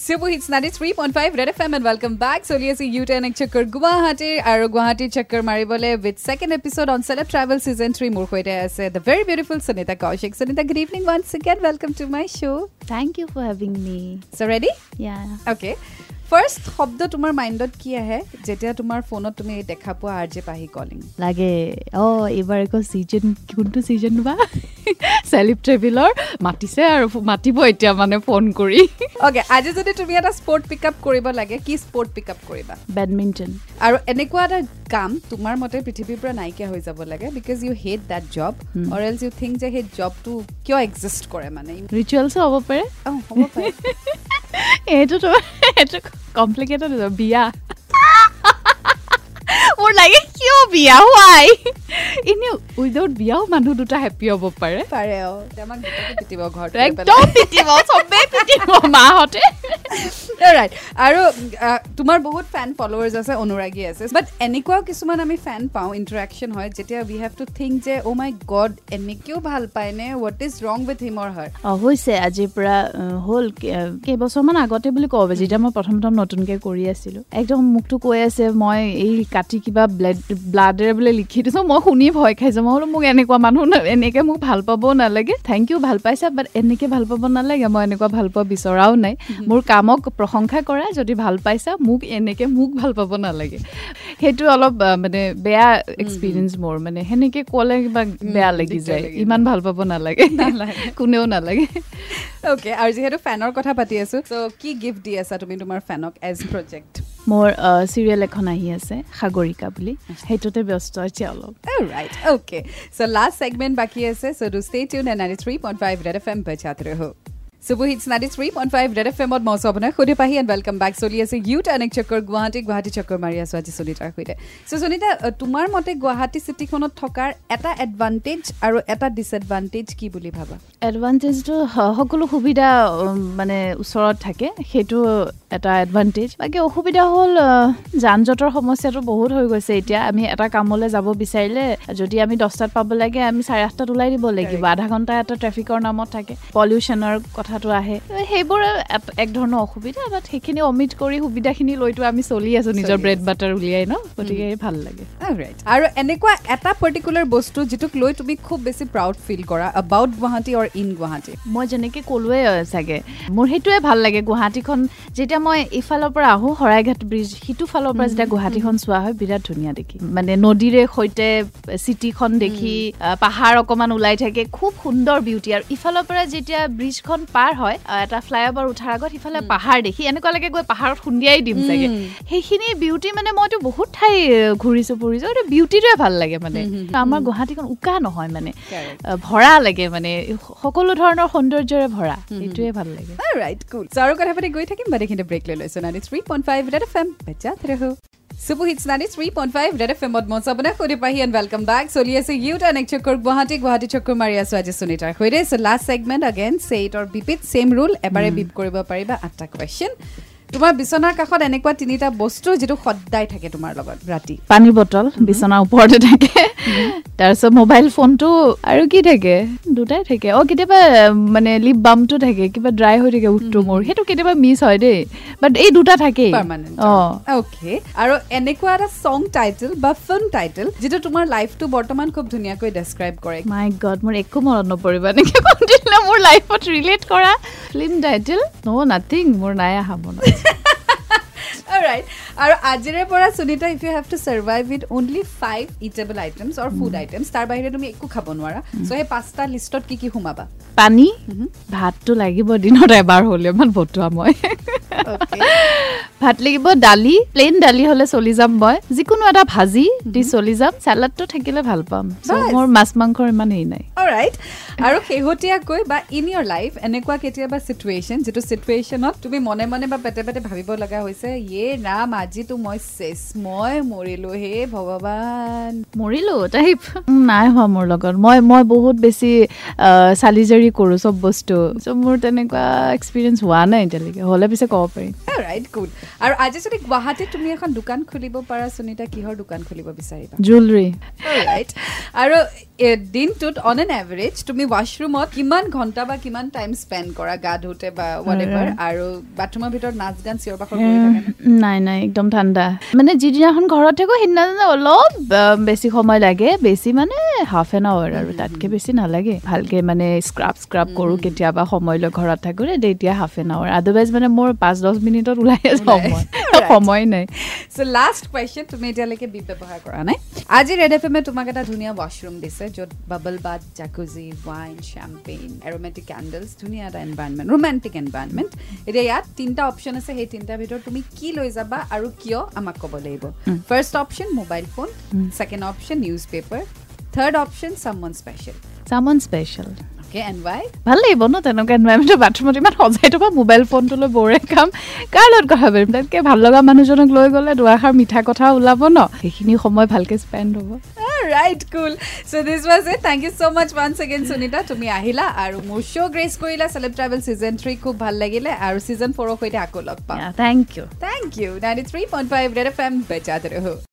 Super Hits 93.5 Red FM and welcome back. চলি আছে U ten এক চক্কৰ গুৱাহাটীৰ আৰু গুৱাহাটীৰ চক্কৰ মাৰিবলৈ with second episode on celeb travel season three মোৰ সৈতে আছে the very beautiful Sunita Kaushik Sunita good evening once again welcome to my show' Thank you for having me. So' ready Yeah. Okay first শব্দ তোমাৰ মাইণ্ডত কি আহে? যেতিয়া তোমাৰ ফোনত তুমি দেখা পোৱা আৰ জে পাহি কলিং লাগে। অঁ এইবাৰ আকৌ ছিজন কোনটো ছিজন বা? চেলিব ট্ৰেভেলৰ মাতিছে আৰু মাতিব এতিয়া মানে ফোন কৰি। অ'কে আজি যদি তুমি এটা স্পৰ্ট পিক আপ কৰিব লাগে কি স্পৰ্ট পিক আপ কৰিবা? বেডমিণ্টন আৰু এনেকুৱা এটা কাম তোমাৰ মতে পৃথিৱীৰ পৰা নাইকিয়া হৈ যাব লাগে because you hate that job. Or else you think যে সেই জবটো কিয় এক্সিষ্ট কৰে মানে? ৰিচুৱেলছো হ'ব পাৰে। অঁ হ'ব পাৰে। এইটোতো এইটো কমপ্লিকেটেড বিয়া মোৰ লাগে কিয় বিয়া? হোৱাই এনেই উইদাউট বিয়াও মানুহ দুটা হেপ্পী হ'ব পাৰে। পাৰে অঁ। পিটিব ঘৰত একদম পিটিব চবেই পিটিব মাহঁতে। ৰাইট আৰু তোমাৰ বহুত ফেন ফলোৱাৰ্ছ আছে অনুৰাগী আছে। বাট এনেকুৱাও কিছুমান আমি ফেন পাওঁ ইণ্টাৰেকশ্যন হয় যেতিয়া উই হেভ টু থিংক যে অ' মাই গড এনেকেও ভাল পায়নে what is wrong with him or her হৈছে আজিৰ পৰা হ'ল কেইবছৰমান আগতে বুলি ক'ব যেতিয়া মই প্ৰথম প্ৰথম নতুনকৈ কৰি আছিলোঁ। একদম মোকতো কৈ আছে মই এই কাটি কিবা ব্লেড ব্লাডেৰে বোলে লিখি দিছোঁ মই শুনি ভয় খাইছোঁ। মই বোলো মোক এনেকুৱা মানুহ না- এনেকৈ মোক ভাল পাবও নালাগে। থেংক ইউ ভাল পাইছা বাট এনেকৈ ভাল পাব নালাগে। মই এনেকুৱা ভাল পোৱা বিচৰাও নাই। মোৰ কামক প্ৰশংসা কৰা যদি ভাল পাইছা মোক এনেকৈ মোক ভাল পাব নালাগে। সেইটো অলপ মানে বেয়া এক্সপিৰিয়েঞ্চ মোৰ মানে সেনেকৈ ক'লে কিবা বেয়া লাগি যায় ইমান ভাল পাব নালাগে। কোনেও নালাগে। অ'কে আৰু যিহেতু ফেনৰ কথা পাতি আছোঁ চ' কি গিফ্ট দি আছা তুমি তোমাৰ ফেনক এজ প্ৰজেক্ট মোৰ চিৰিয়েল এখন আহি আছে সাগৰিকা বুলি। সেইটোতে ব্যস্ত আছে অলপ। Right okay so' last segment বাকী আছে so' do stay tune ninety three point five Red F M বজাতে ৰহো। Super hits ninety three point five Red F এমত মই আপোনাক সুধি পাহি এণ্ড ৱেলকাম বেক চলি আছে ইউথ অনেক চক্কৰ গুৱাহাটী গুৱাহাটী চক্কৰ মাৰি আছোঁ আজি সুনিতাৰ সৈতে চ' সুনিতা তোমাৰ মতে গুৱাহাটী চিটিখনত থকাৰ এটা এডভান্টেজ আৰু এটা ডিছএডভান্টেজ কি বুলি ভাবা এডভান্টেজটো সকলো সুবিধা মানে ওচৰত থাকে সেইটো এটা এডভান্টেজ বাকী অসুবিধা হ'ল যান জঁটৰ সমস্যাটো বহুত হৈ গৈছে এতিয়া আমি এটা কামলৈ যাব বিচাৰিলে যদি আমি দহটাত পাব লাগে আমি চাৰে আঠটাত ওলাই দিব লাগিব। আধা ঘণ্টা এটা ট্ৰেফিকৰ নামত থাকে। পলিউশ্যনৰ কথাটো আহে। সেইবোৰ এক- ধৰণৰ অসুবিধা বাট সেইখিনি অমিট কৰি সুবিধাখিনি লৈতো আমি চলি আছোঁ নিজৰ ব্ৰেড বাটাৰ উলিয়াই ন? গতিকে ভাল লাগে। আৰু এনেকুৱা এটা পাৰ্টিকুলাৰ বস্তু যিটোক লৈ তুমি খুব বেছি প্ৰাউড ফিল কৰা about Guwahati or in Guwahati? মই যেনেকৈ ক'লোৱে চাগে মোৰ সেইটোৱে ভাল লাগে। গুৱাহাটীখন যেতিয়া মই এইফালৰ পৰা আহোঁ শৰাইঘাট ব্ৰিজ সিটো ফালৰ পৰা যেতিয়া গুৱাহাটীখন চোৱা হয় বিৰাট ধুনীয়া দেখি। মানে নদীৰে সৈতে চিটিখন দেখি পাহাৰ অকণমান ওলাই থাকে খুব সুন্দৰ বিউটি আৰু ইফালৰ পৰা যেতিয়া ব্ৰিজখন পাৰ হয় এটা ফ্লাইঅভাৰ উঠাৰ আগত সিফালে পাহাৰ দেখি এনেকুৱা লাগে গৈ পাহাৰত খুন্দিয়াই দিম চাগে। সেইখিনি বিউটি মানে মইতো বহুত ঠাই ঘূৰিছো ফুৰিছো এইটো বিউটিটোৱে ভাল লাগে মানে। আমাৰ গুৱাহাটীখন উকা নহয় মানে। ভৰা লাগে মানে সকলো ধৰণৰ সৌন্দৰ্যৰে ভৰা সেইটোৱে ভাল লাগে। ৰাইট কুল আৰু কথা পাতি গৈ থাকিম বাট এইখিনি ব্ৰেক লৈ লৈছোঁ ninety three point five Red F M. বজাতে ৰহো। Super hits ninety three point five Red F এমত মই আপোনাক সুধি পাহি এণ্ড ৱেলকাম বেক চলি আছে ইউথ এণ্ড এক চক্কৰ গুৱাহাটী গুৱাহাটী চক্কৰ মাৰি আছোঁ আজি সুনিতাৰ সৈতে last segment again say it or beep it same rule এবাৰে বিপ কৰিব পাৰিবা আঠটা কুৱেশ্যন তোমাৰ বিচনাৰ কাষত এনেকুৱা তিনিটা বস্তু যিটো সদায় থাকে তোমাৰ লগত ৰাতি। পানীৰ বটল বিচনাৰ ওপৰতে থাকে। তাৰপিছত মোবাইল ফোনটো আৰু কি থাকে? দুটাই থাকে। অঁ কেতিয়াবা মানে লিপ বামটো থাকে কিবা ড্ৰাই হৈ থাকে উঠটো মোৰ। সেইটো কেতিয়াবা মিছ হয় দেই। বাট এই দুটা থাকেই। অঁ। অ'কে আৰু এনেকুৱা এটা চং টাইটেল বা ফিল্ম টাইটেল যিটো তোমাৰ লাইফটো বৰ্তমান খুব ধুনীয়াকৈ ডেছক্ৰাইব কৰে। মাই গড মোৰ একো মনত নপৰিব। এনেকৈ মোৰ লাইফত ৰিলেট কৰা ফিল্ম টাইটেল ন' নাথিং মোৰ নাই অহা মনত। ৰাইট আৰু আজিৰে পৰা Sunita if you have to survive with only five eatable items or food items তাৰ বাহিৰে তুমি একো খাব নোৱাৰা চ' সেই পাঁচটা লিষ্টত কি কি সোমাবা পানী ভাতটো লাগিব দিনত এবাৰ হ'লেও ইমান ভতুৱা মই ভাত লাগিব দালি প্লেইন দালি হ'লে চলি যাম মই। যিকোনো এটা ভাজি দি চলি যাম। চালাডটো থাকিলে ভাল পাম। মোৰ মাছ মাংসৰ ইমান হেৰি নাই। ৰাইট আৰু শেহতীয়াকৈ বা ইন ইয়ৰ লাইফ এনেকুৱা কেতিয়াবা চিটুৱেশ্যন যিটো চিটুৱেশ্যনত তুমি মনে মনে বা পেটে পেটে ভাবিব লগা হৈছে ইয়ে ৰাম আজিতো মই চেচ মই মৰিলো হে ভগৱান। মৰিলো টাইপ নাই হোৱা মোৰ লগত। মই মই বহুত বেছি চালি জাৰি কৰোঁ চব বস্তু। চ' মোৰ তেনেকুৱা এক্সপিৰিয়েঞ্চ হোৱা নাই এতিয়ালৈকে। হ'লে পিছে ক'ব পাৰিম। ৰাইট কুল আৰু আজি যদি গুৱাহাটীত তুমি এখন দোকান খুলিব পাৰা সুনিতা কিহৰ দোকান খুলিব বিচাৰিবা? জুৱেলাৰী ৰাইট আৰু দিনটোত অন এন এভাৰেজ তুমি ৱাছৰুমত কিমান ঘণ্টা বা কিমান টাইম স্পেণ্ড কৰা গা ধুওঁতে বা হোৱাট এভাৰ আৰু বাথৰুমৰ ভিতৰত নাচ গান চিঞৰ বাখৰ কৰি থাকে? নাই নাই একদম ঠাণ্ডা। মানে যিদিনাখন ঘৰত থাকোঁ সেইদিনাখন অলপ বেছি সময় লাগে বেছি মানে হাফ এন আৱাৰ আৰু তাতকৈ বেছি নালাগে। ভালকৈ মানে স্ক্ৰাব স্ক্ৰাব কৰোঁ কেতিয়াবা সময় লৈ ঘৰত থাকোঁ তেতিয়া হাফ এন আৱাৰ আদাৰৱাইজ মানে মোৰ পাঁচ দহ মিনিটত ওলাই যাওঁ. সময়। নাই। চ' লাষ্ট কুৱেশ্যন তুমি এতিয়ালৈকে বিপ ব্যৱহাৰ কৰা নাই। আজি ৰেড এফ এমে তোমাক এটা ধুনীয়া ৱাছৰুম দিছে য'ত bubble bath jacuzzi wine champagne aromatic candles ধুনীয়া এটা এনভাইৰমেণ্ট ৰোমেণ্টিক এনভাইৰমেণ্ট এতিয়া ইয়াত তিনিটা অপশ্যন আছে সেই তিনিটাৰ ভিতৰত তুমি কি লৈ যাবা আৰু কিয় আমাক ক'ব লাগিব। First option mobile phone second option newspaper third option salmon special salmon special ভাল লাগিব ন তেনেকুৱা এনভাইৰমেণ্টৰ বাথৰুমত ইমান সজাই থকা মোবাইল ফোনটো লৈ বৰে কাম। কাৰ লগত কথা পাতিম? তাতকৈ ভাল লগা মানুহজনক লৈ গ'লে দুআষাৰ মিঠা কথা ওলাব ন? সেইখিনি সময় ভালকৈ স্পেণ্ড হ'ব। Right cool show' this was it thank you so' much one second Sunita তুমি আহিলা আৰু মোৰ শ্ব' গ্ৰেচ কৰিলা চেলেব ট্ৰেভেল ছিজন থ্ৰী খুব ভাল লাগিলে আৰু ছিজন ফ'ৰৰ সৈতে আকৌ লগ পাম। Thank you thank you ninety three point five Red F M বেজাতে ৰহো